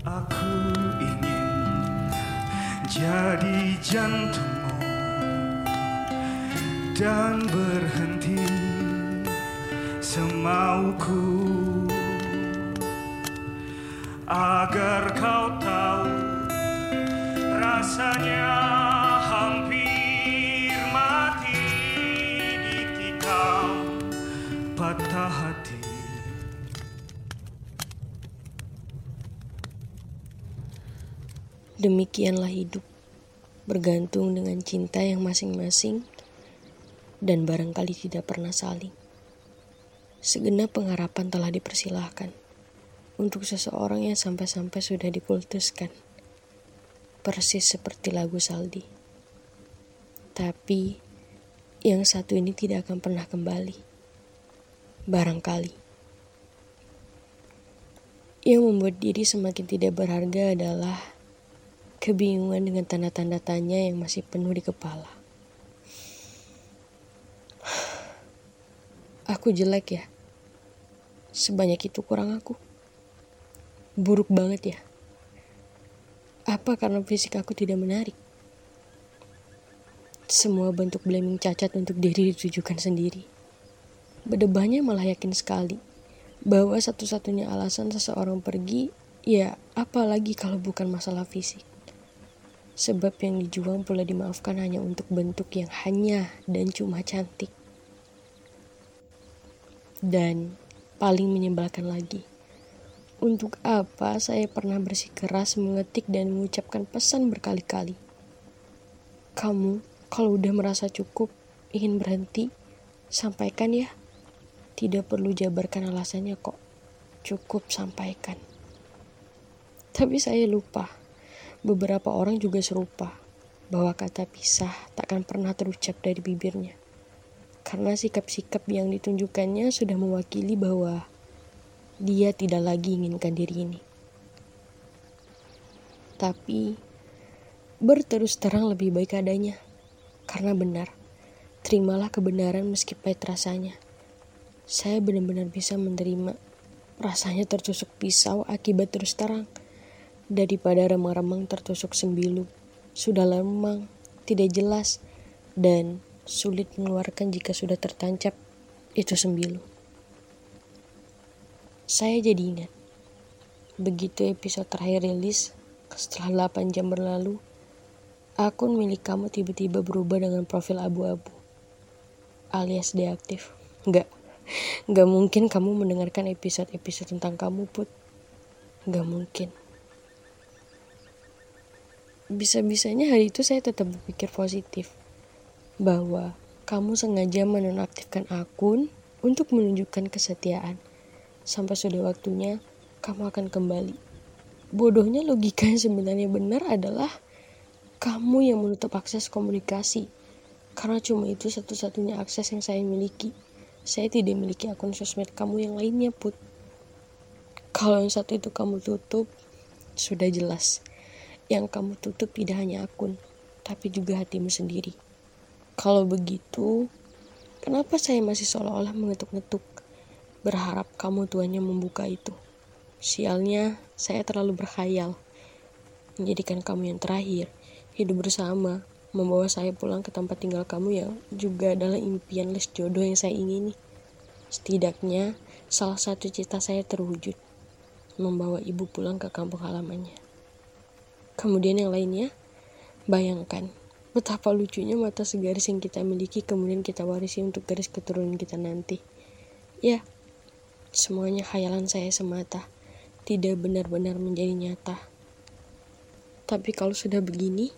Aku ingin jadi jantungmu dan berhenti semauku agar kau tahu rasanya hampir mati ditikam patah hati. Demikianlah hidup, bergantung dengan cinta yang masing-masing dan barangkali tidak pernah saling. Segenap pengharapan telah dipersilahkan untuk seseorang yang sampai-sampai sudah dikultuskan. Persis seperti lagu Saldi. Tapi yang satu ini tidak akan pernah kembali. Barangkali. Yang membuat diri semakin tidak berharga adalah kebingungan dengan tanda-tanda tanya yang masih penuh di kepala. Aku jelek ya. Sebanyak itu kurang aku. Buruk banget ya. Apa karena fisik aku tidak menarik? Semua bentuk blaming cacat untuk diri ditujukan sendiri. Bedebahnya malah yakin sekali bahwa satu-satunya alasan seseorang pergi ya apalagi kalau bukan masalah fisik. Sebab yang dijuang pula dimaafkan hanya untuk bentuk yang hanya dan cuma cantik. Dan paling menyebalkan lagi, untuk apa saya pernah bersikeras mengetik dan mengucapkan pesan berkali-kali? Kamu, kalau udah merasa cukup, ingin berhenti, sampaikan ya. Tidak perlu jabarkan alasannya kok. Cukup sampaikan. Tapi saya lupa Beberapa orang juga serupa, bahwa kata pisah takkan pernah terucap dari bibirnya. Karena sikap-sikap yang ditunjukkannya sudah mewakili bahwa dia tidak lagi inginkan diri ini. Tapi berterus terang lebih baik adanya. Karena benar, terimalah kebenaran meski pahit rasanya. Saya benar-benar bisa menerima rasanya tertusuk pisau akibat terus terang daripada remang-remang tertusuk sembilu. Sudah lemang, tidak jelas, dan sulit mengeluarkan jika sudah tertancap itu sembilu. Saya jadi ingat, begitu episode terakhir rilis, setelah 8 jam berlalu, akun milik kamu tiba-tiba berubah dengan profil abu-abu, alias deaktif. Enggak, enggak mungkin kamu mendengarkan episode-episode tentang kamu, Put. Enggak mungkin bisa-bisanya hari itu saya tetap berpikir positif bahwa kamu sengaja menonaktifkan akun untuk menunjukkan kesetiaan. Sampai sudah waktunya kamu akan kembali. Bodohnya logika yang sebenarnya benar adalah kamu yang menutup akses komunikasi. Karena cuma itu satu-satunya akses yang saya miliki. Saya tidak memiliki akun sosmed kamu yang lainnya, Put. Kalau yang satu itu kamu tutup, sudah jelas yang kamu tutup tidak hanya akun, tapi juga hatimu sendiri. Kalau begitu, kenapa saya masih seolah-olah mengetuk-ngetuk, berharap kamu tuanya membuka itu? Sialnya, saya terlalu berkhayal, menjadikan kamu yang terakhir, hidup bersama, membawa saya pulang ke tempat tinggal kamu yang juga adalah impian les jodoh yang saya ingini. Setidaknya, salah satu cita saya terwujud, membawa ibu pulang ke kampung halamannya. Kemudian yang lainnya, bayangkan betapa lucunya mata segaris yang kita miliki kemudian kita warisi untuk garis keturunan kita nanti. Ya, semuanya khayalan saya semata, tidak benar-benar menjadi nyata. Tapi kalau sudah begini,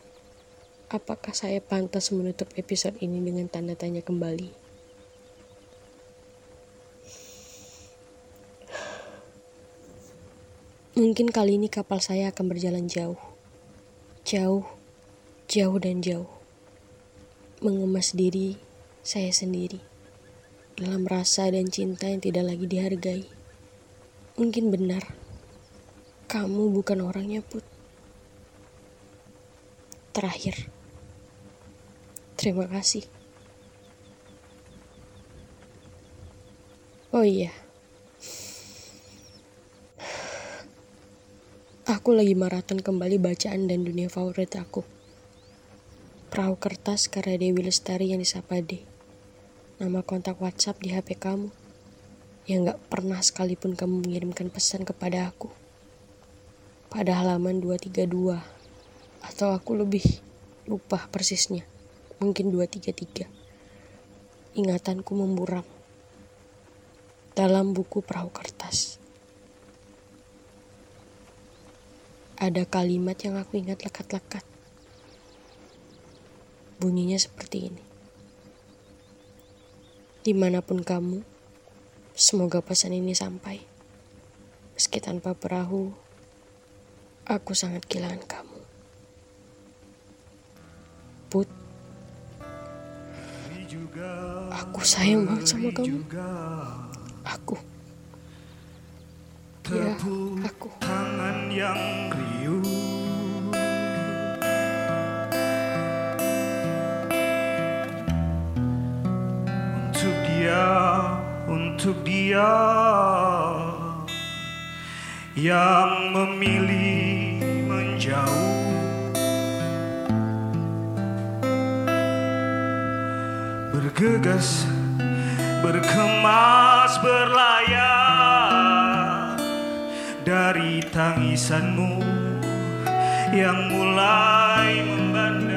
apakah saya pantas menutup episode ini dengan tanda tanya kembali? Mungkin kali ini kapal saya akan berjalan jauh Jauh, jauh dan jauh. Mengemas diri saya sendiri dalam rasa dan cinta yang tidak lagi dihargai. Mungkin benar, kamu bukan orangnya, Put. Terakhir, terima kasih. Oh iya, Aku lagi maraton kembali bacaan dan dunia favorit aku. Perahu kertas karya Dewi Lestari yang disapa D. Nama kontak WhatsApp di HP kamu. Yang gak pernah sekalipun kamu mengirimkan pesan kepada aku. Pada halaman 232. Atau aku lebih lupa persisnya. Mungkin 233. Ingatanku memburam. Dalam buku perahu kertas. Ada kalimat yang aku ingat lekat-lekat. Bunyinya seperti ini. Di mana pun kamu, semoga pesan ini sampai. Meski tanpa perahu, aku sangat kehilangan kamu. Put, aku sayang banget sama kamu. Aku. Ya, aku. tangan yang untuk dia Yang memilih menjauh. Bergegas, berkemas, berlayar dari tangisanmu yang mulai membanda saat